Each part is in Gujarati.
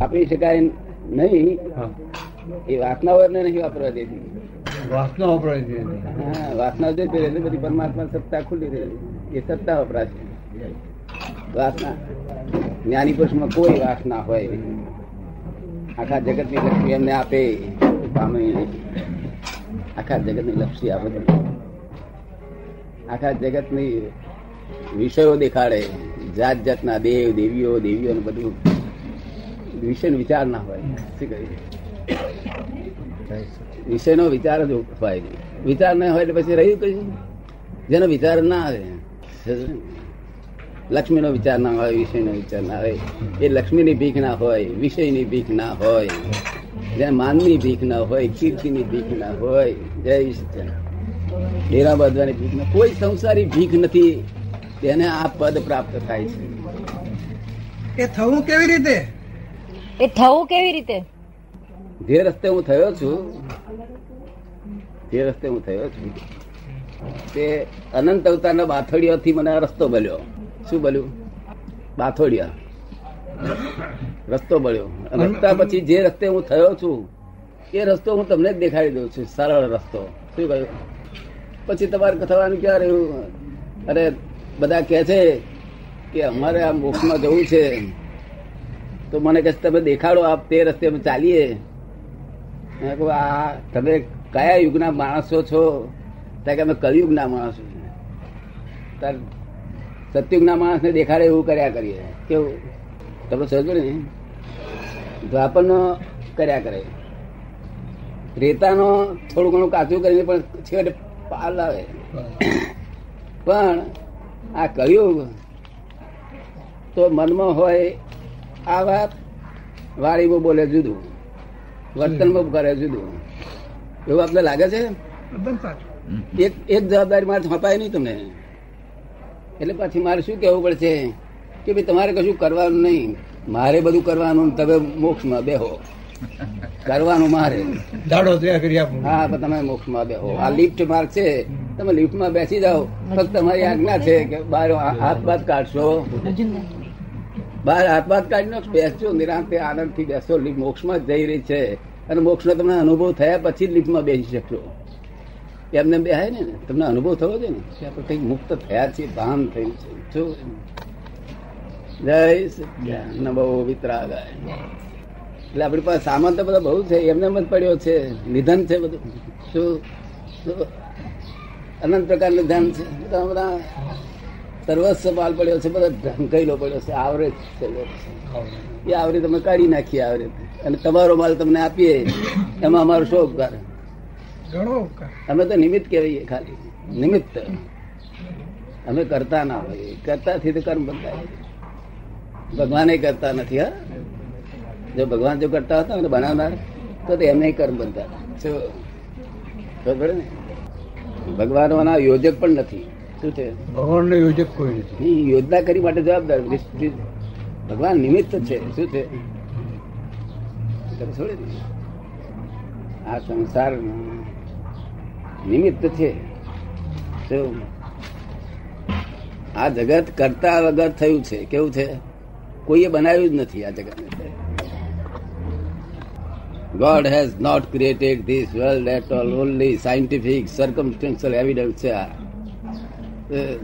આપી શકાય નહીં. એ એ વાસનાઓને નહીં વાપરવા દેતી. વાસના વપરાય છે હા વાસના જે એટલે બધી પરમાત્મા સત્તા ખુલ્લી રહે એ સત્તા વપરાશે વાસના જ્ઞાની પુરુષમાં કોઈ વાસના હોય. આખા જગતની લક્ષ્મી એમને આપે. પામે. આખા જગતની લક્ષ્મી આપે. આખા જગતની વિષયો દેખાડે. જાત જાતના દેવ દેવીઓ દેવીઓ બધું વિષય વિચાર ના હોય. શું કહ્યું? વિષયનો વિચાર જ હોય નહીં. વિચાર ના હોય એટલે પછી રહ્યું કયું જેનો વિચાર ના આવે લક્ષ્મીનો વિચાર ના હોય વિષયનો વિચાર ના હોય. એ લક્ષ્મીની ભીખ ના હોય વિષયની ભીખ ના હોય. જેને માનની ભીખ ના હોય કીર્તિની ભીખ ના હોય. જય. ડેરા બાંધવાની ભીખ ના કોઈ સંસારી ભીખ નથી. તેને આ પદ પ્રાપ્ત થાય છે. એ થવું કેવી રીતે? એ થવું કેવી રીતે? જે રસ્તે હું થયો છું જે રસ્તે હું થયો છું તે અનંત અવતારના બાથોડિયાથી મને આ રસ્તો બન્યો શું બોલ્યું બાથોડિયા. રસ્તો બન્યો અને રસ્તા પછી જે રસ્તે હું થયો છું એ રસ્તો હું તમને જ દેખાડી દઉં છું. સરળ રસ્તો. શું કહ્યું? પછી તમારે થવાનું ક્યાં રહ્યું? અરે બધા કહે છે કે અમારે આ મોક્ષમાં જવું છે. તો મને કહે તમે દેખાડો, આપ તે રસ્તે અમે ચાલીએ. આ, તમે કયા યુગના માણસો છો? ત્યાં કે, અમે કલયુગના માણસો તાર સતયુગના માણસને દેખાડે એવું કર્યા કરીએ. કેવું? તમે સમજો ને? દ્વાપરનો કર્યા કરે. રેતાનો થોડું ઘણું કાચું કરીને પણ છેવટે પાર લાવે પણ આ કયું તો મનમાં હોય આ વાત વાણીમાં બોલે જુદું વર્તનમાં કરે જુદું. એવું આપને લાગે છે? એક એક જવાબદારી મારે સોંપાય નહીં તમને. એટલે પછી મારે શું કહેવું પડશે કે ભાઈ તમારે કશું કરવાનું નહીં. મારે બધું કરવાનું તમે મોક્ષમાં બેહો. કરવાનું મારે. દાડો હા પણ તમે મોક્ષમાં બેહો. આ લિફ્ટ માર્ગ છે. તમે લિફ્ટમાં બેસી જાઓ. ફક્ત તમારી આજ્ઞા છે કે બહાર હાથ બાદ કાઢશો. બહાર હાથ બાદ કાઢી નાખશો, બેસજો, નિરાંતે આનંદથી બેસો લિફ્ટ મોક્ષમાં જઈ રહી છે. અને મોક્ષનો તમને અનુભવ થયા પછી જ લિફ્ટમાં બેસી શકશો. એમને બેહાય ને, તમને અનુભવ થયો છે ને? કે આપણે કંઈક મુક્ત થયા છીએ, ભાન થયું છે. જો જય નમો વિતરાગાય. એટલે આપણી પાસે સામાન તો બધા બહુ છે, એમને એમ જ પડ્યો છે. નિધન છે બધું. શું? અનંત પ્રકારનું નિધન છે. બધા બધા સર્વસ્વ માલ પડ્યો છે બધા ઢંકાયેલો પડ્યો છે આવરે એ આવરે તમે કાઢી નાખીએ આવરે અને તમારો માલ તમને આપીએ એમાં અમારો શો ઉપકાર? અમે તો નિમિત્ત કહેવાય ખાલી. નિમિત્ત. અમે કરતા ના હોઈએ. કરતાથી તો કર્મ બંધાય. ભગવાને કરતા નથી હા? જો ભગવાન જો કરતા હતા ને બનાવનાર તો એમને કર્મ બનતા ખબર ને? ભગવાનોના યોજક પણ નથી. શું છે? ભગવાનનો યોજક કોઈ નથી. યોજના કરી માટે જવાબદાર. ભગવાન નિમિત્ત છે. શું છે? તમે છોડે આ સંસાર નિમિત્ત છે? આ જગત કરતા વગર થયું છે. કેવું છે? કોઈએ બનાવ્યું જ નથી આ જગત God has not created this world at all only scientific circumstantial evidence છે આ. એ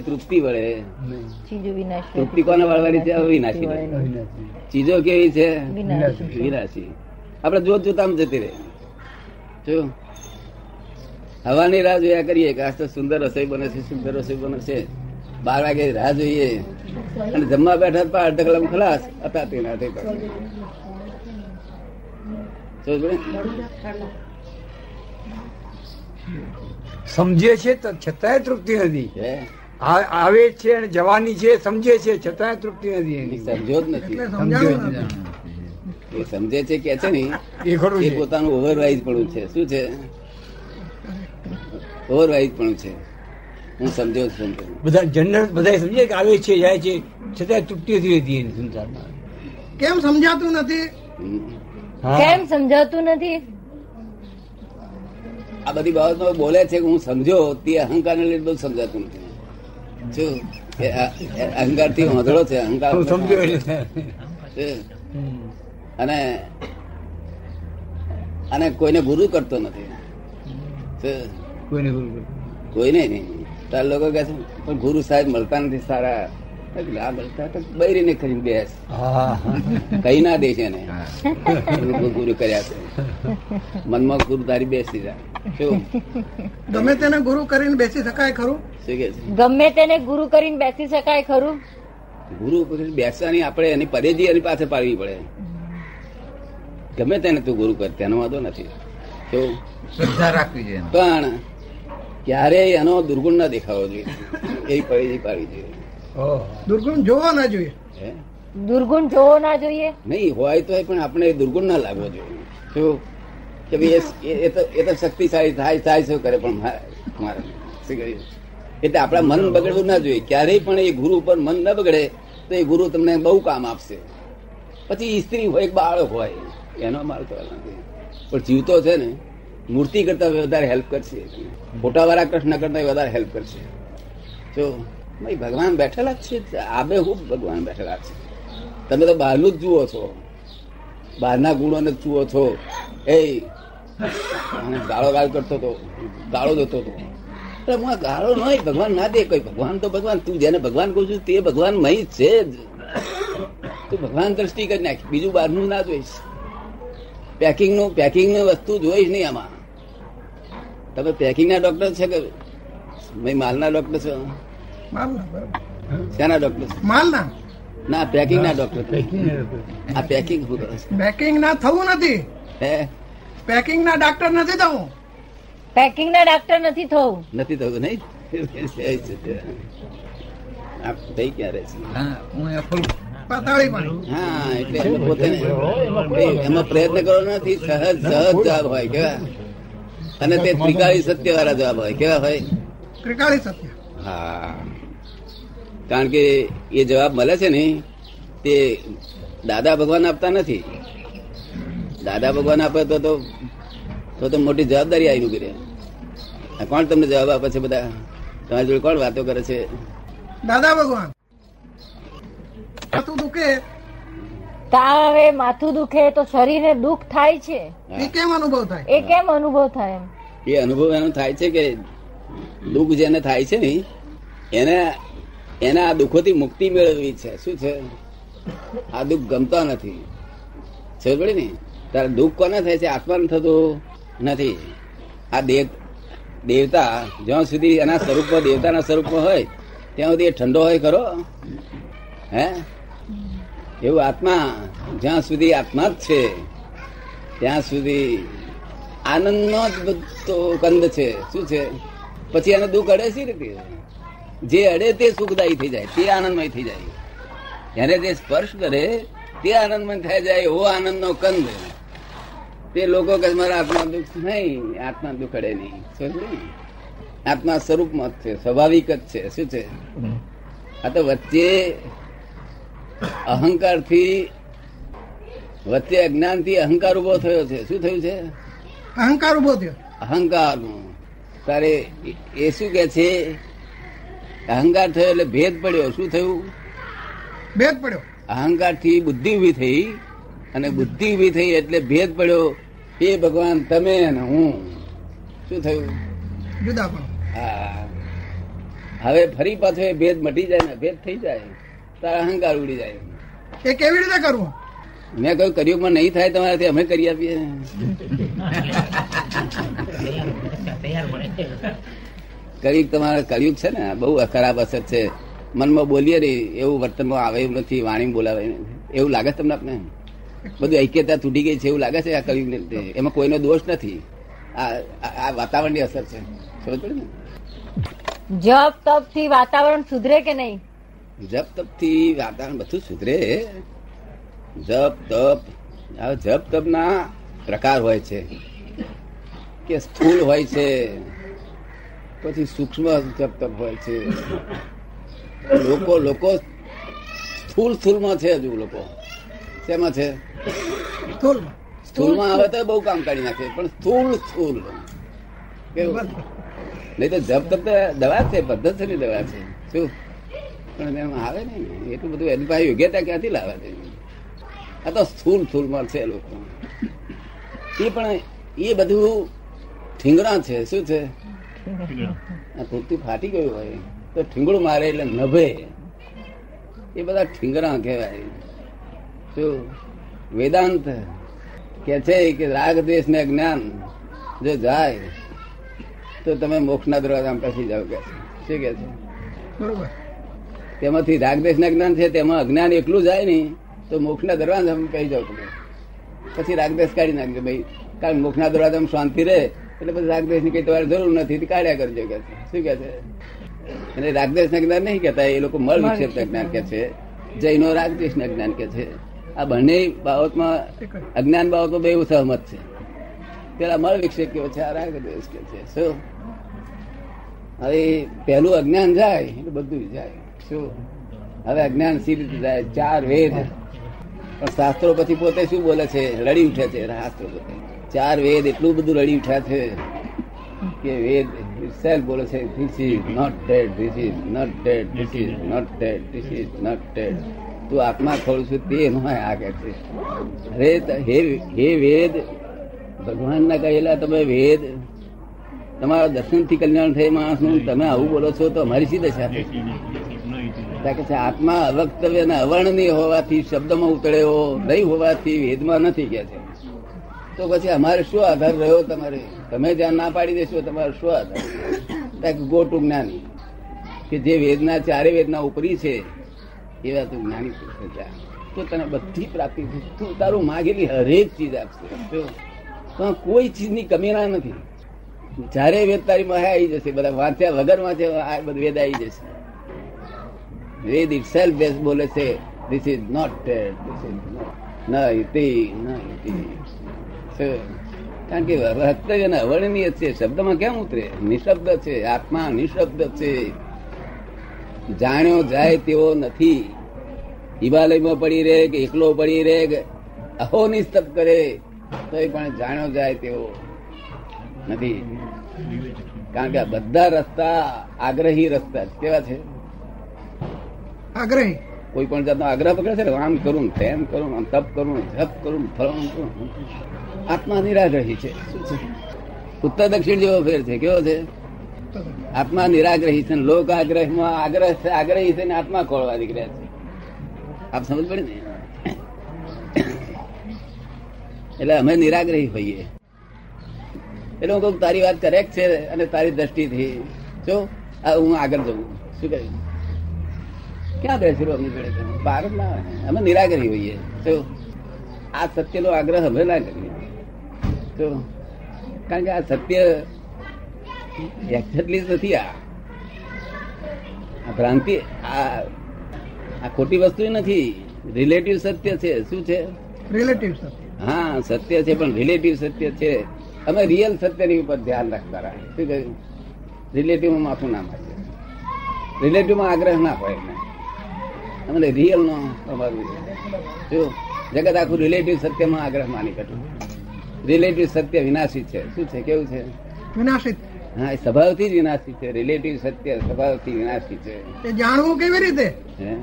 તૃપ્તિ વળે. તૃપ્તિ કોને વાળવાની છે? અવિનાશી. ચીજો કેવી છે? વિનાશી. વિનાશી. આપણે જોત જોતામ જતી રહે. જો. હવાની રાહ જોયા કરીએ કે આજ તો સુંદર રસોઈ બને છે સુંદર રસોઈ બને છે. બાર વાગે રાહ જોઈએ. અને જમવા બેઠા પણ અડધા કલાક ખલાસ. હતા તેના તે સમજ છે છતાંય તૃપ્તિ નથી. આવે છે અને જવાની છે સમજે છે છતાંય તૃપ્તિ નથી સમજો જ નથી. એ સમજે છે કે છે ને એ પોતાનું ઓવરવાઇઝ પણ છે. શું છે? ઓવરવાઇઝ પણ છે. હું સમજો સમજો બધા જનરલ બધા સમજે કે આવે છે જાય છે છતાંય તૃપ્તિ નથી રહેતી એની સંસારમાં. કેમ સમજાતું નથી? કેમ સમજાતું નથી? આ બધી બાબતમાં બોલે છે કે હું સમજો તે અહંકાર ને લીધે બધું સમજાતું નથી. જો અહંકારથી વાંધળો છે અહંકાર સમજો અને અને કોઈને ગુરુ કરતો નથી. કોઈને ગુરુ કોઈને નહીં. તાર લોકો કહે છે પણ ગુરુ સાહેબ મળતા નથી સારા. બૈરીને કરી બેસ કઈ ના દે છે ગુરુ કર્યા છે. મનમાં ગુરુ તારી બેસી જાય. ગમે તેને ગુરુ કરીને બેસી શકાય ખરું? શું કે ગમે તેને ગુરુ કરીને બેસી શકાય ખરું? ગુરુ બેસવાની આપણે એની પરેજી એની પાસે પાડવી પડે. ગમે તેને તું ગુરુ કર તેનો વાંધો નથી. શું? શ્રદ્ધા રાખવી જોઈએ પણ ક્યારેય એનો દુર્ગુણ ના દેખાવો જોઈએ. એ પરેજી પાડવી જોઈએ. દુર્ગુણ જોવો ના જોઈએ. હે? દુર્ગુણ જોવો ના જોઈએ? નહીં હોય તો પણ આપણે દુર્ગુણ ના લાગવો જોઈએ. શું? કે ભાઈ એ- એ તો શક્તિશાળી થાય થાય શું કરે પણ મારે મારે શું કર્યું એટલે આપણા મન બગડવું ના જોઈએ. ક્યારેય પણ એ ગુરુ ઉપર મન ન બગડે તો એ ગુરુ તમને બહુ કામ આપશે. પછી સ્ત્રી હોય એક બાળક હોય એનો મારો તો નથી પણ જીવતો છે ને મૂર્તિ કરતા વધારે હેલ્પ કરશે. ફોટા વાળા કૃષ્ણ કરતા વધારે હેલ્પ કરશે. જો ભગવાન બેઠેલા છે. આબે હું ભગવાન બેઠેલા છે. તમે તો બહારનું જ જુઓ છો. બહારના ગુણોને જુઓ છો. એ ગાળો ગાળ કરતો હતો ગાળો દેતો હતો એટલે હું ગાળો નહીં ભગવાન ના દે. કોઈ ભગવાન તો ભગવાન. તું જેને ભગવાન કહું છું, તે ભગવાન મહી છે જ. તું ભગવાન દ્રષ્ટિ કરી નાખ. બીજું બહારનું ના જોઈશ. પેકિંગનું પેકિંગની વસ્તુ જોઈશ નહીં આમાં. તમે પેકિંગ ના ડોક્ટર છે કે? મેં માલના ડોક્ટર છો? માલના બરાબર શાના ડોક્ટર માલના? ના પેકિંગ ના ડોક્ટર. આ પેકિંગ શું કરે પેકિંગ ના થવું નથી. હે? પેકિંગ ના ડાક્ટર નથી થવું. પેકિંગ ના ડાક્ટર નથી થવું. નથી થવું નહીં? આ થઈ ક્યારે છે? હા હું એ પાતાળી પાણી. હા એટલે પોતે એમાં પ્રયત્ન કરવો નથી. સહજ સહજ જવાબ હોય કેવા? અને તે ત્રિકાળી સત્ય વાળા જવાબ હોય કેવા હોય? ત્રિકાળી સત્ય. હા. કારણ કે એ જવાબ મળે છે ને તે દાદા ભગવાન આપતા નથી. દાદા ભગવાન આપે તો તો તો તો મોટી જવાબદારી આવી ઊભી રહે કોણ તમને જવાબ આપે છે બધા? તમારી જોડે કોણ વાતો કરે છે? દાદા ભગવાન માથું દુખે. તાવ આવે માથું દુખે તો શરીરને દુઃખ થાય છે. એ કેમ અનુભવ થાય? એ કેમ અનુભવ થાય એમ? એ અનુભવ એનો થાય છે કે દુઃખ જેને થાય છે ને એને એને આ દુઃખોથી મુક્તિ મેળવવી છે. શું છે? આ દુઃખ ગમતા નથી. સમજ પડી ને? તારે દુઃખ કોને થાય છે? આત્માને થતું નથી. આ દેવ, દેવતા જ્યાં સુધી એના સ્વરૂપમાં, દેવતાના સ્વરૂપમાં હોય, ત્યાં સુધી એ ઠંડો હોય ખરો? હે? એવું આત્મા જ્યાં સુધી આત્મા જ છે, ત્યાં સુધી આનંદનો જ બધો કંદ છે. શું છે? પછી એને દુઃખ અડે સી રીતે? જે અડે તે સુખદાયી થઈ જાય તે આનંદમય થઈ જાય. એને જે સ્પર્શ કરે તે આનંદમય થઈ જાય એવો આનંદનો કંદ. તે લોકો કે મારા આત્મા દુઃખ નહીં આત્મા દુઃખ અડે નહીં સમજ આત્મા સ્વરૂપમાં જ છે સ્વાભાવિક જ છે. શું છે? આ તો વચ્ચે અહંકારથી વચ્ચે અજ્ઞાનથી અહંકાર ઊભો થયો છે. શું થયું છે? અહંકાર ઊભો થયો. અહંકાર તારે એ શું કે છે? અહંકાર થયો એટલે ભેદ પડ્યો. શું થયું? ભેદ પડ્યો. અહંકારથી બુદ્ધિ ઊભી થઈ અને બુદ્ધિ ઊભી થઈ એટલે ભેદ પડ્યો. એ ભગવાન તમે અને હું. શું થયું? જુદા પણ. હા. હવે ફરી પાછો એ ભેદ મટી જાય ને ભેદ થઈ જાય. તારા અહંકાર ઉડી જાય. એ કેવી રીતે કરવું? મેં કહ્યું કરિયુગમાં નહીં થાય તમારાથી અમે કરી આપીએ. કરિયુગ તમારા કળિયુગ છે ને બહુ ખરાબ અસર છે. મનમાં બોલીએ નહીં એવું વર્તનમાં આવે એવું નથી વાણી બોલાવે એવું લાગે છે તમને આપને બધું ઐક્યતા તૂટી ગઈ છે એવું લાગે છે આ કરિયુગ એમાં કોઈનો દોષ નથી? આ વાતાવરણની અસર છે. સમજ પડે ને? જપ તપથી વાતાવરણ સુધરે કે નહીં? જપ તપથી વાતાવરણ બધું સુધરે. જપ તપ જપ તપ ના પ્રકાર હોય છે. કે સ્થૂલ હોય છે. પછી સૂક્ષ્મ તપ હોય છે. લોકો લોકો સ્થૂલ સ્થૂળમાં છે હજુ લોકો. શેમાં છે? સ્થૂલ. સ્થૂલમાં આવે તો બહુ કામ કાઢી નાખે પણ સ્થૂલ સ્થૂલ. કેવું? નહીં તો જપ તપ દવા છે પદ્ધતિની દવા છે. શું? પણ એમાં આવે ને એટલું બધું એની પાસે યોગ્યતા ક્યાંથી લાવે છે? આ તો સ્થૂલ સ્થૂલમાં છે લોકો. એ પણ એ બધું ઠીંગણા છે. શું છે? આ કુર્તી ફાટી ગયું હોય તો ઠીંગડું મારે એટલે નભે. એ બધા ઠીંગરા કહેવાય. શું? વેદાંત કે છે કે રાગ દ્વેષ ને જ્ઞાન જો જાય તો તમે મોક્ષના દરવાજા પછી જાવ કે શું કે છે? બરોબર. તેમાંથી દ્વેષ ના જ્ઞાન છે તેમાં અજ્ઞાન એકલું જાય નહીં તો મોક્ષના દરવાજા કહી જાવ તમે પછી રાગદેશ કાઢી નાખજો ભાઈ. કારણ મોક્ષના દરવાજામાં શાંતિ રહે એટલે પછી રાગદેશની તમારે જરૂર નથી કાઢ્યા કરજો કે શું કે છે? અને રાગદેશ ના જ્ઞાન નહીં કેતા એ લોકો મળ વિક્ષેપ જ્ઞાન કે છે. જૈનો રાગદેશ ના જ્ઞાન કે છે. આ બંને બાબતમાં, અજ્ઞાન બાબતો બે સહમત છે. પેલા મળ વિક્ષેપ કેવો છે, આ રાગદેશ કે છે. શું? હવે પહેલું અજ્ઞાન જાય, એટલે બધું જાય. શું? હવે અજ્ઞાન સી રીતે જાય? ચાર વેદ. પણ શાસ્ત્રો પછી પોતે શું બોલે છે? રડી ઉઠે છે શાસ્ત્રો પોતે. ચાર વેદ એટલું બધું રડી ઉઠ્યા છે કે વેદ સેલ્ફ બોલે છે this is not that this is not that this is not that this is not that તું આત્મા ખોલ છું, તે એમાં આ કે છે હે વેદ, ભગવાનના કહેલા તમે વેદ, તમારા દર્શનથી કલ્યાણ થઈ માણસનું તમે આવું બોલો છો તો અમારી શી દશા કે છે, આત્મા અવક્તવ્ય અને અવર્ણનીય હોવાથી શબ્દમાં ઉતરેવો નહીં હોવાથી વેદમાં નથી કે છે. તો પછી અમારે શું આધાર રહ્યો તમારે? તમે જ્યાં ના પાડી દેશો, તમારો શું આધાર? ગો ટુ જ્ઞાની. કે જે વેદના, ચારે વેદના ઉપરી છે એવા તું જ્ઞાની પુરુષ તો તને બધી પ્રાપ્તિ થશે. તું તારું માગેલી હરેક ચીજ આપશે? તો કોઈ ચીજની કમી ના નથી. જ્યારે વેદ તારી મહે આવી જશે, બધા વાંચ્યા વગર વાંચ્યા આ બધું વેદ આવી જશે. વેદ ઇટ સેલ્ફ બેસ્ટ બોલે છે this is not this is ન ઇતિ ન ઇતિ? કારણ કે વક્તવ્ય ને અવર્ણનીય છે શબ્દમાં કેમ ઉતરે? નિશબ્દ છે આત્મા નિશબ્દ છે. જાણ્યો જાય તેવો નથી. હિમાલયમાં પડી રહે કે એકલો પડી રહે કે અહો નિસ્તબ કરે તો પણ જાણ્યો જાય તેવો નથી. કારણ કે આ બધા રસ્તા આગ્રહી રસ્તા કેવા છે? આગ્રહી? કોઈ પણ જાતનો આગ્રહ પકડે છે આમ કરું તેમ કરું આમ તપ કરું જપ કરું ફરવાનું કરું આત્મા નિરાગ્રહી છે. ઉત્તર દક્ષિણ જેવો ફેર છે. કેવો છે? આત્મા નિરાગ્રહી છે લોક આગ્રહમાં આગ્રહ છે, આગ્રહી છે ને આત્મા ખોળવા નીકળ્યા છે. આપ સમજ પડે ને? એટલે અમે નિરાગ્રહી હોઈએ. એટલે હું કહું તારી વાત કરેક્ટ છે અને તારી દ્રષ્ટિથી. જો હું આગળ જઉં. શું કહ્યું? ક્યાં બેસી અમની જોડે તમે? બહાર જ ના આવે ને. અમે નિરાગ્રહી હોઈએ. તો આ સત્યનો આગ્રહ અમે ના કરીએ. તો કારણ કે આ સત્ય એક્ઝેક્ટલી નથી આ. ભ્રાંતિ આ આ ખોટી વસ્તુ નથી. રિલેટિવ સત્ય છે શું છે? રિલેટિવ સત્ય. હા સત્ય છે પણ રિલેટિવ સત્ય છે. અમે રિયલ સત્યની ઉપર ધ્યાન રાખતા રહ્યા. શું કહ્યું? રિલેટિવમાં માથું ના મારીએ રિલેટિવમાં આગ્રહ ના હોય એમને. અમને રિયલ નો અમારું જગત આખું રિલેટિવ સત્યમાં આગ્રહ માની બેઠું. રિલેટિવ સત્ય વિનાશી છે. શું છે? કેવું છે? વિનાશિત હા એ સ્વભાવથી જ વિનાશી છે. રિલેટિવ સત્ય સ્વભાવથી વિનાશી છે. એ જાણવું કેવી રીતે? હે?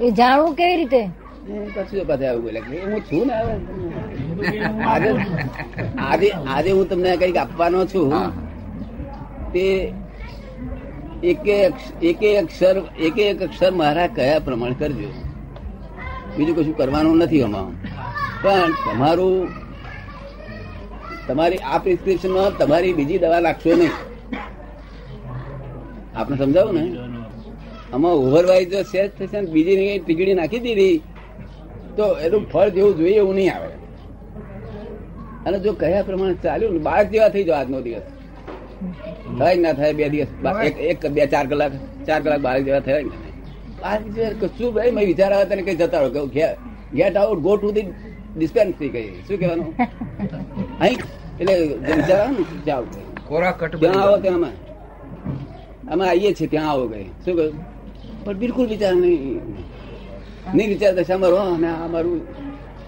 એ જાણવું કેવી રીતે? એ કશું બધા આવું બોલે હું છું ને આજે આજે આજે હું તમને કંઈક આપવાનો છું. હા. તે એકે એકે અક્ષર એકે એક અક્ષર મારા કયા પ્રમાણે કરજો બીજું કશું કરવાનું નથી આમાં. પણ તમારું તમારી આ પ્રિસ્ક્રિપ્શનમાં તમારી બીજી દવા નાખશો નહીં. આપણે સમજાવું ને? આમાં ઓવરવાઇઝ જો થશે બીજી ની ટીકડી નાખી દીધી, તો એનું ફળ જેવું જોઈએ એવું નહીં આવે. અને જો કયા પ્રમાણે ચાલ્યું ને, બાળક જેવા થઈ જાવ આજનો દિવસ. થાય ના થાય બે દિવસ એક બે, ચાર કલાક ચાર કલાક બાળક જેવા થયા થાય? બાળક જેવા કશું ભાઈ, મેં વિચાર આવે તને કઈ જતા રહો. Get out go to the dispensary કઈ શું કહેવાનું? અહીં એટલે જે વિચાર આવે ને જાઓ કોરા ત્યાં આવો ત્યાં અમે. અમે આવીએ છીએ ત્યાં આવો ગઈ. શું કહ્યું? પણ બિલકુલ વિચાર નહીં. નહીં વિચાર દશામાં રહો અને આ મારું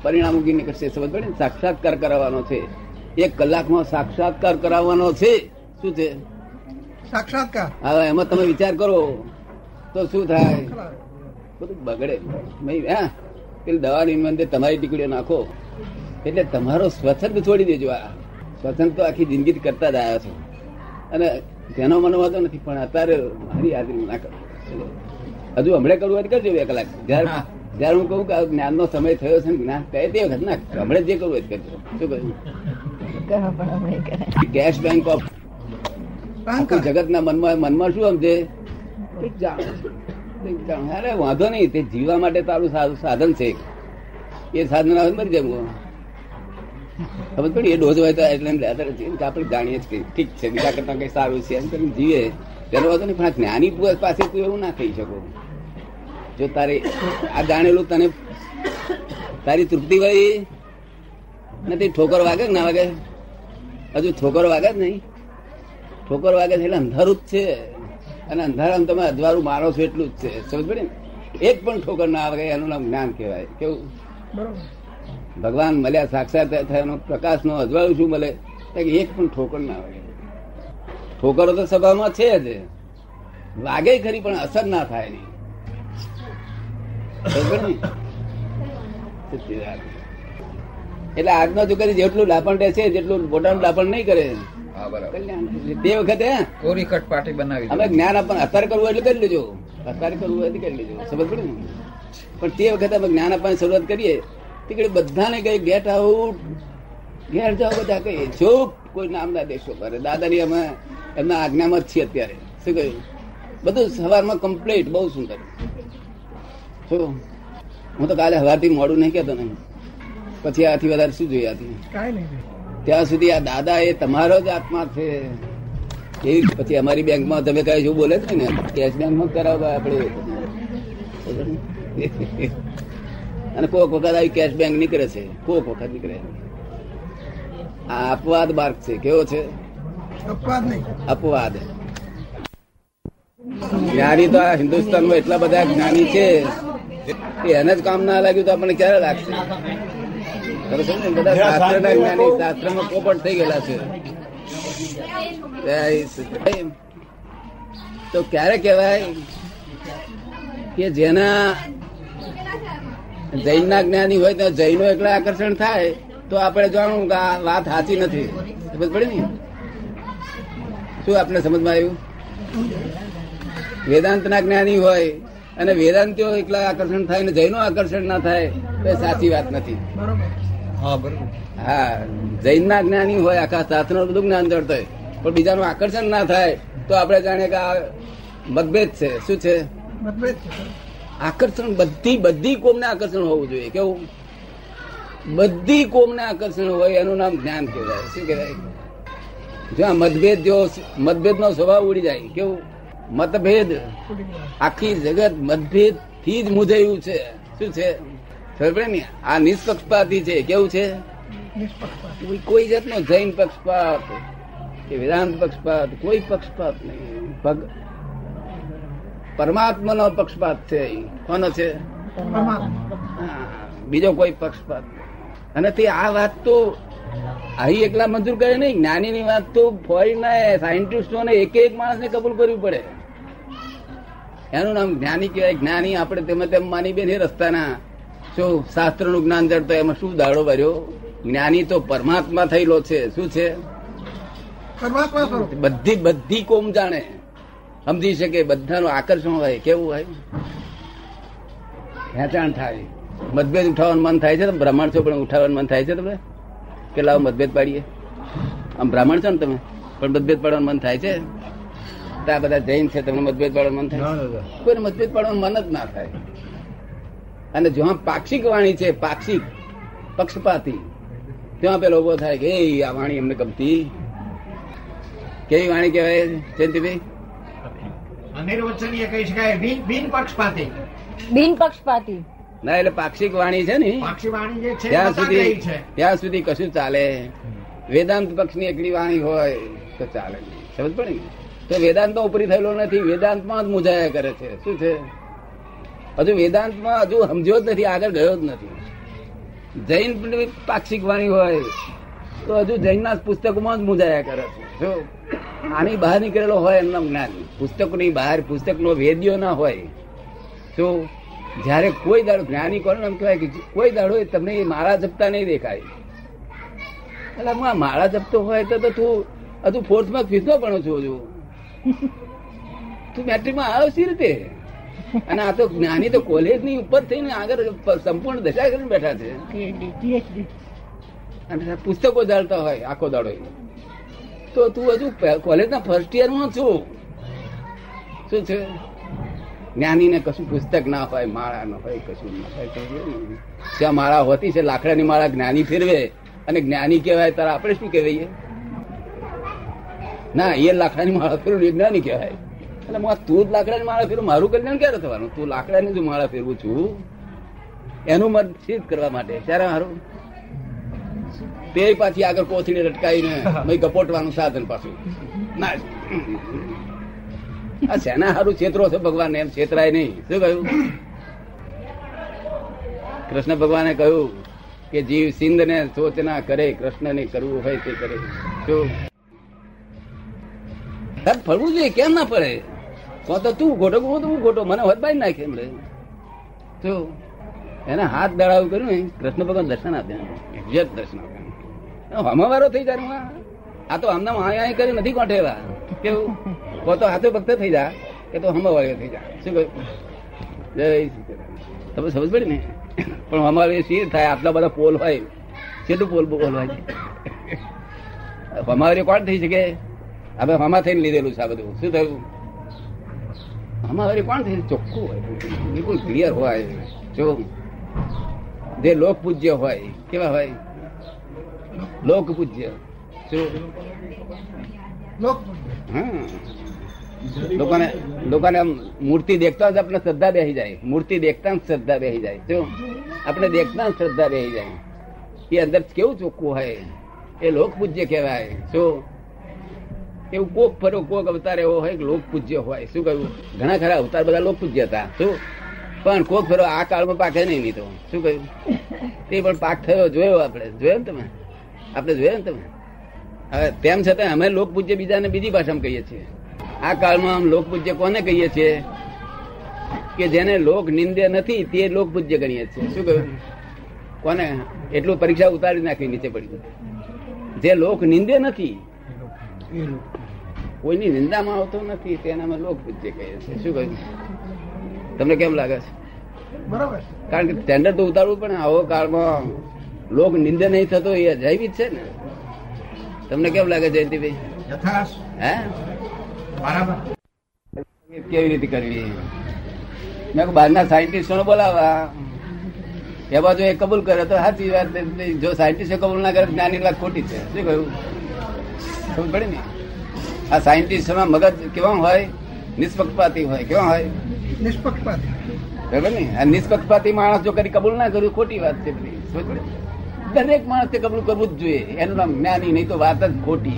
પરિણામ ઉગી નીકળશે સમજ પડે સાક્ષાત્કાર કરાવવાનો છે. એક કલાકમાં સાક્ષાત્કાર કરાવવાનો છે. શું છે? સાક્ષાત્કાર? હવે એમાં તમે વિચાર કરો. તો શું થાય? બધું બગડે. ભાઈ હા. પેલી દવાની અંદર તમારી ટીકડીઓ નાખો. એટલે તમારો સ્વચ્છંદ છોડી દેજો આ. સ્વચ્છંદ તો આખી જિંદગી કરતા જ આવ્યા છો. અને તેનો મને વાંધો નથી પણ અત્યારે મારી હાજરી ના કરો. હજુ હમણાં કરવું હોય કરજો બે કલાક. જયારે જયારે હું કહું કે જ્ઞાન જ્ઞાનનો સમય થયો છે ને જ્ઞાન કહે તે વખત ના હમણાં જે કરવું હોય કરજો. શું કહ્યું? કરો પણ અમે કરે. કેશ બેંક ઓફ જગતના જગત ના મનમાં મનમાં શું સમજે. અરે વાંધો નહીં, તે જીવવા માટે તારું સારું સાધન છે. એ સાધન આવે મરી જવું. ખબર પડી? એ ડોઝ હોય તો એટલે આપણે જાણીએ જ કે ઠીક છે, બીજા કરતા કઈ સારું છે. એમ કરીને જીવે. તેનો વાંધો નહીં, પણ જ્ઞાની પાસે તું એવું ના કહી શકો. જો તારે આ જાણેલું તને તારી તૃપ્તિ વળી તે ઠોકર વાગે ના વાગે? હજુ ઠોકર વાગે જ નહીં. ઠોકર વાગે છે એટલે અંધારું જ છે. અને અંધારામાં તમે અજવાળું મારો છો એટલું જ છે. સમજ પડે ને? એક પણ ઠોકર ના આવે એનું નામ જ્ઞાન કહેવાય. કેવું? ભગવાન મળ્યા સાક્ષાત થયાનો પ્રકાશ નો અજવાળું શું મળે? એક પણ ઠોકર ના આવે. ઠોકરો તો સભામાં છે જ. વાગે ખરી પણ અસર ના થાય નહીં. એટલે આજનો છોકરી જેટલું લાપણ રહે છે જેટલું બોટાનું લાપણ નહીં કરે. તે વખતે હે, કોરી કટ પાટી બનાવી અમે જ્ઞાન આપવાનું અત્યારે કરવું એટલે કરી લેજો. અત્યારે કરવું હોય કરી લેજો. સમજ પડે ને? પણ તે વખતે અમે જ્ઞાન આપવાની શરૂઆત કરીએ તે ઘડી બધાને કઈ ગેટ આઉટ ઘેર જાઓ બધા કહીએ જો કોઈ નામ ના દેશો કરે. દાદાની અમે એમના આજ્ઞામાં જ છીએ અત્યારે. શું કહ્યું? બધું સવારમાં કમ્પ્લીટ બહુ સુંદર. શું હું તો કાલે સવારથી મોડું નહીં કહેતો ને. પછી આથી વધારે શું જોઈએ આથી? કાંઈ નહીં. ત્યાં સુધી આ દાદા એ તમારો જ આત્મા છે. એ પછી અમારી બેંકમાં તમે કઈ શું બોલે છે ને. કેશ બેંકમાં કરાવવા આપણે. અને કોક વખત આવી કેશ બેંક નીકળે છે. કોક વખત નીકળે. આ અપવાદ માર્ગ છે. કેવો છે? અપવાદ નહીં. અપવાદ. જ્ઞાની તો આ હિન્દુસ્તાનમાં એટલા બધા જ્ઞાની છે એને જ કામ ના લાગ્યું તો આપણને ક્યારે લાગશે? ને? શાસ્ત્રના જ્ઞાની શાસ્ત્રમાં થઈ ગયેલા છે. તો ક્યારે કહેવાય કે જેના જૈન ના જ્ઞાની હોય તો જૈનો એકલા આકર્ષણ થાય તો આપણે જાણવું કે આ વાત સાચી નથી. સમજ પડે ને? શું આપણે સમજમાં આવ્યું? વેદાંત ના જ્ઞાની હોય અને વેદાંતિઓ એકલા આકર્ષણ થાય ને જૈનો આકર્ષણ ના થાય તો સાચી વાત નથી. હા જૈન ના જ્ઞાની હોય આખા શાસ્ત્ર બધું જ્ઞાન જડતો હોય. પણ બીજાનું આકર્ષણ ના થાય તો આપણે જાણીએ કે આ મતભેદ છે. શું છે? મતભેદ આકર્ષણ બધી બધી કોમને આકર્ષણ હોવું જોઈએ? કેવું? બધી કોમને આકર્ષણ હોય એનું નામ જ્ઞાન કહેવાય. શું કહેવાય? જો આ મતભેદ જો મતભેદ નો સ્વભાવ ઉડી જાય કેવું? મતભેદ. આખી જગત મતભેદથી જ મુજાયું છે. શું છે? ને? આ નિષ્પક્ષપાતી છે. કેવું છે? કોઈ- જાતનો જૈન પક્ષપાત કે વેદાંત પક્ષપાત કોઈ પક્ષપાત નહીં. પરમાત્મા પરમાત્માનો પક્ષપાત છે કોનો છે? બીજો કોઈ પક્ષપાત. અને તે આ વાત તો અહીં એકલા મંજૂર કરે નહીં. જ્ઞાની ની વાત તો ફોરેન સાયન્ટિસ્ટોને એક એક માણસ ને કબૂલ કરવી પડે. એનું નામ જ્ઞાની કહેવાય. જ્ઞાની આપણે તેમ તેમ માની બેન રસ્તાના શું શાસ્ત્રનું જ્ઞાન જડતો એમાં શું દાડો ભર્યો? જ્ઞાની તો પરમાત્મા થયેલો છે. શું છે? બધી બધી કોમ જાણે. સમજી શકે બધાનું આકર્ષણ હોય કેવું હોય? ખેંચાણ થાય. મતભેદ ઉઠાવવાનું મન થાય છે તમે બ્રાહ્મણ છો પણ ઉઠાવવાનું મન થાય છે તમને? કે લાવો મતભેદ પાડીએ? આમ બ્રાહ્મણ છો ને તમે? પણ મતભેદ પાડવાનું મન થાય છે? આ બધા જૈન છે તમને મતભેદ પાડવાનું મન થાય કોઈને મતભેદ પાડવાનું મન જ ના થાય. અને જ્યાં પાક્ષિક વાણી છે પાક્ષિક પક્ષપાતી ત્યાં પેલો ઊભો થાય કે આ વાણી અમને ગમતી. કેવી વાણી કહેવાય જયંતિભાઈ? અનિર્વચનીય કહી શકાય બિન બિન પક્ષપાતી. બિન પક્ષપાતી. ના એટલે પાક્ષિક વાણી છે ને. પાક્ષી વાણી જે છે એ ત્યાં સુધી ત્યાં સુધી કશું ચાલે. વેદાંત પક્ષની એકલી વાણી હોય તો ચાલે. સમજ પડે? તો વેદાંત તો ઉપરી થયેલો નથી. વેદાંતમાં જ મુજાયા કરે છે. શું છે? હજુ વેદાંતમાં હજુ સમજ્યો જ નથી, આગળ ગયો જ નથી. જૈન પાક્ષિક વાણી હોય, તો હજુ જૈનના પુસ્તકોમાં જ મુજાયા કરે છે. જો આની બહાર નીકળેલો હોય એમના જ્ઞાન. પુસ્તકની બહાર, પુસ્તકનો વેદ્યો ના હોય, તો જ્યારે કોઈ દાડો જ્ઞાની કોને એમ કહેવાય કે કોઈ દાડો તમને માળા જપતા નહીં દેખાય. એટલે હું આ માળા જપતો હોય તો તો હજુ ફોર્થમાં ફિફ્થમાં ભણો છો હજુ. તું મેટ્રિકમાં આવ્યો રીતે? અને આ તો જ્ઞાની તો કોલેજની ઉપર થઈને આગળ સંપૂર્ણ દશા કરીને બેઠા છે. અને પુસ્તકો જાળતા હોય આખો દાડો. તો તું હજુ કોલેજના ફર્સ્ટ યરમાં છું. શું છે? જ્ઞાનીને કશું પુસ્તક ના હોય, માળા ના હોય, કશું ના હોય. ત્યાં માળા હોતી છે, લાકડાની માળા જ્ઞાની ફેરવે. અને જ્ઞાની કહેવાય, તારા આપણે શું કહેવાય ના એ લાકડાની માળા ફેરવે જ્ઞાની કહેવાય. એટલે હું તું લાકડા માળા ફેરવું, મારું કલ્યાણ ક્યારે થવાનું? તું લાકડાની જ માળા ફેરવું છું. એનું મત સિદ્ધ કરવા માટે. ત્યારે મારું? તે પાછી આગળ કોથળી લટકાવીને મય ગપોટવાનું સાધન પાછું. ના. આ શેના હારું છેતરો છે ભગવાન એમ છેતરાય નહીં. શું કહ્યું? કૃષ્ણ ભગવાને કહ્યું કે જીવ સિંધ ને સોચ ના કરે કૃષ્ણ ને કરવું હોય તે કરે. શું? ફરવું જોઈએ? કેમ ના પડે? તો તો તું ખોટો હું તો હું મને હોત બાઈ નાખે એમ તો એને હાથ દડાવું કર્યું ને, કૃષ્ણ ભગવાન દર્શન આપ્યા. એક્ઝેક્ટ દર્શન આપ્યા. હમવારો થઈ જાય હું આ. તો આમના અહીંયા કરી નથી કોઠેલા કેવું? કો તો હાથે ભક્ત થઈ જા. કે તો હમાવાળો થઈ જા. શું કહ્યું? જય તમે સમજ પડી ને? પણ અમારે શી થાય, આટલા બધા પોલ હોય. કેટલું પોલ પોલ હોય? અમારે કોણ થઈ શકે? હવે હમા થઈને લીધેલું છે આ બધું. શું થયું? અમારે કોણ થઈ ચોખ્ખું હોય. બિલકુલ ક્લિયર હોય. જો જે લોક પૂજ્ય હોય, કેવા હોય? લોક પૂજ્ય લોકોને લોકોને આમ મૂર્તિ દેખતા જ આપણે શ્રદ્ધા બેસી જાય. મૂર્તિ દેખતા જ શ્રદ્ધા બેસી જાય. શું આપણે દેખતા જ શ્રદ્ધા બેસી જાય. એ અંદર કેવું ચોખ્ખું હોય? એ લોક પૂજ્ય કહેવાય. શું એવું કોક ફરો, કોક અવતાર એવો હોય કે લોક પૂજ્ય હોય. શું કહ્યું? ઘણા ખરા અવતાર બધા લોક પૂજ્ય હતા. શું? પણ કોક ફેરો, આ કાળમાં પાકે નહીં તો શું કહ્યું? તે પણ પાક થયો, જોયો આપણે. જોયો ને તમે? આપણે જોયો ને તમે? હવે તેમ છતાં અમે લોક પૂજ્ય બીજાને બીજી ભાષામાં કહીએ છીએ. આ કાળમાં આમ લોક પૂજ્ય કોને કહીએ છીએ? કે જેને લોક નિંદે નથી, તે લોક પૂજ્ય ગણીએ છીએ. શું કહ્યું? કોને? એટલું પરીક્ષા ઉતારી નાખી, નીચે પડી જે લોક નિંદે નથી કોઈની નિંદામાં આવતો નથી તેનામાં લોક પૂજ્ય કહે છે. શું કહ્યું તમને કેમ લાગે છે? બરાબર. કારણ કે ટેન્ડર તો ઉતારવું પણ આવો કાળમાં લોક નિંદે નહીં થતો એ અજાયબી જ છે ને. તમને કેમ લાગે જયંતિભાઈ? હે? બરાબર. કેવી રીતે કરવી? મેં બહારના સાયન્ટિસ્ટોને બોલાવા. એવા જો એ કબૂલ કરે તો સાચી વાત જો સાયન્ટિસ્ટ કબૂલ ના કરે જ્ઞાની લાગ ખોટી છે. શું કહ્યું? ખબર પડે ને? આ સાયન્ટિસ્ટમાં મગજ કેવા હોય? નિષ્પક્ષપાતી હોય કેવા હોય? નિષ્પક્ષપાતી. બરાબર ને? આ નિષ્પક્ષપાતી માણસ જો કરી કબૂલ ના કર્યું ખોટી વાત છે દરેક માણસે કબૂલ કરવું જ જોઈએ. એનું નામ જ્ઞાની નહીં તો વાત જ ખોટી.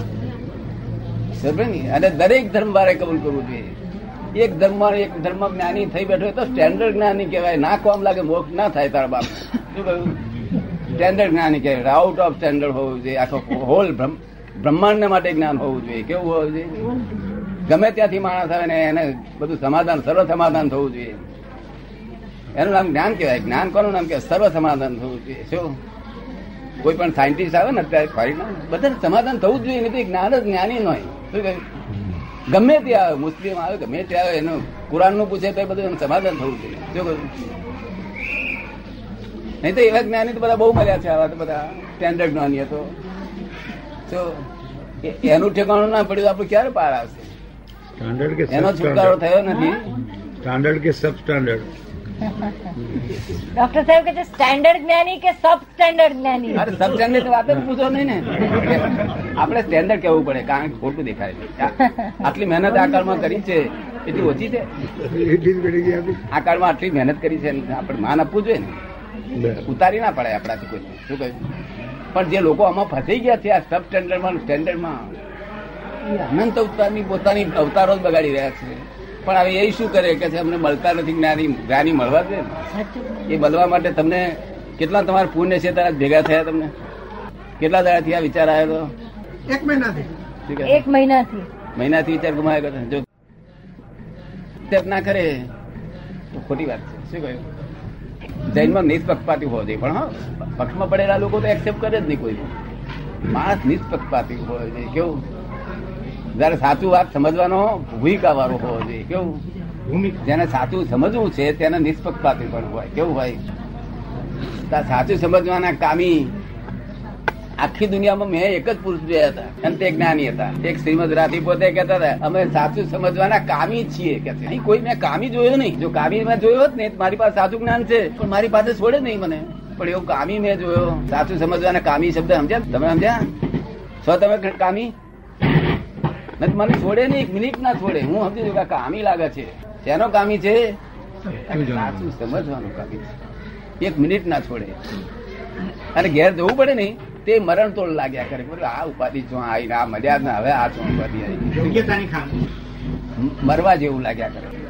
બરાબર ને? અને દરેક ધર્મ વારે કબૂલ કરવું જોઈએ. એક ધર્મ એક ધર્મ જ્ઞાની થઈ બેઠો તો સ્ટેન્ડર્ડ જ્ઞાની કહેવાય. ના કોમ લાગે મોક્ષ ના થાય તારા બાપ. શું કહ્યું? સ્ટેન્ડર્ડ જ્ઞાની કહેવાય. આઉટ ઓફ સ્ટેન્ડર્ડ હોવું જોઈએ. આખો હોલ બ્રહ્માંડ માટે જ્ઞાન હોવું જોઈએ. કેવું હોવું જોઈએ? ગમે ત્યાંથી માણસ આવે ને એને બધું સમાધાન સર્વ સમાધાન થવું જોઈએ. એનું નામ જ્ઞાન કહેવાય. જ્ઞાન કોનું નામ કહેવાય? સર્વ સમાધાન થવું જોઈએ. શું? કોઈ પણ સાયન્ટિસ્ટ આવે ને અત્યારે ફોરેનર, બધા સમાધાન થવું જ જોઈએ. નહીં જ્ઞાન જ જ્ઞાની હોય. શું કહ્યું? ગમે તે આવે મુસ્લિમ આવે ગમે તે આવે એનું કુરાનનું પૂછે તો બધું એનું સમાધાન થવું જોઈએ. શું કહ્યું? નહીં તો એવા જ્ઞાની તો બધા બહુ મળ્યા છે આવા તો બધા. સ્ટેન્ડર્ડ જ્ઞાની તો. તો એનું ઠેકાણું ના પડ્યું આપણે ક્યારે પાર આવશે? સ્ટાન્ડર્ડ કે એનો છુટકારો થયો નથી. સ્ટાન્ડર્ડ કે સબ સ્ટાન્ડર્ડ ડોક્ટર સાહેબ કે સ્ટાન્ડર્ડ જ્ઞાની કે સબ સ્ટાન્ડર્ડ જ્ઞાની? અરે સબ સ્ટાન્ડર્ડ વાત જ પૂછો નહીં ને. આપણે સ્ટેન્ડર્ડ કેવું પડે કારણ કે ખોટું દેખાય છે. આટલી મહેનત આ કાળમાં કરી છે એટલી ઓછી છે? આ કાળમાં આટલી મહેનત કરી છે આપણે માન આપવું જોઈએ ને. ઉતારી ના પડે આપણાથી કોઈ. શું કહ્યું? પણ જે લોકો આમાં ફસાઈ ગયા છે આ સબ સ્ટેન્ડર્ડમાં સ્ટેન્ડર્ડમાં એ અનંત અવતારની પોતાની અવતારો જ બગાડી રહ્યા છે. પણ હવે એ શું કરે કે અમને મળતા નથી જ્ઞાની જ્ઞાની મળવા દે એ મળવા માટે તમને કેટલા તમારા પુણ્ય છે તારા ભેગા થયા તમને? કેટલા દાડાથી આ વિચાર આવ્યો હતો એક મહિનાથી. એક મહિનાથી. મહિનાથી વિચાર ગુમાવ્યો જો ના કરે તો ખોટી વાત છે. શું કહ્યું? જૈનમાં નિષ્પક્ષપાતી હોવો જોઈએ. પણ હા પક્ષમાં પડેલા લોકો તો એક્સેપ્ટ કરે જ નહીં કોઈ માણસ નિષ્પક્ષપાતી હોવો જોઈએ. કેવું? જયારે સાચું વાત સમજવાનો ભૂમિકા વાળો હોવો જોઈએ. કેવું? ભૂમિકા. જેને સાચું સમજવું છે તેને નિષ્પક્ષપાતી પણ હોય. કેવું હોય? સાચું સમજવાના કામી આખી દુનિયામાં મેં એક જ પુરુષ જોયા હતા. અને તે જ્ઞાની હતા. એક શ્રીમદ રાધી પોતે કહેતા હતા અમે સાચું સમજવાના કામી છીએ કે અહીં કોઈ મેં કામી જોયો નહીં. જો કામી મેં જોયો જ ને મારી પાસે સાચું જ્ઞાન છે. પણ મારી પાસે છોડે નહીં મને. પણ એવું કામી મેં જોયો. સાચું સમજવાના કામી શબ્દ સમજ્યા તમે સમજ્યા? છો તમે કામી? નથી મને છોડે નહીં. એક મિનિટ ના છોડે. હું સમજી છું કે કામી લાગે છે. શેનો કામી છે? સાચું સમજવાનું કામી એક મિનિટ ના છોડે. અને ઘેર જવું પડે ને તે મરણ તોડ લાગ્યા કરે. બોલો આ ઉપાધિ જો આવી આ મર્યાદ ના હવે આ શું ઉપાધિ આવી. મરવા જેવું લાગ્યા કરે.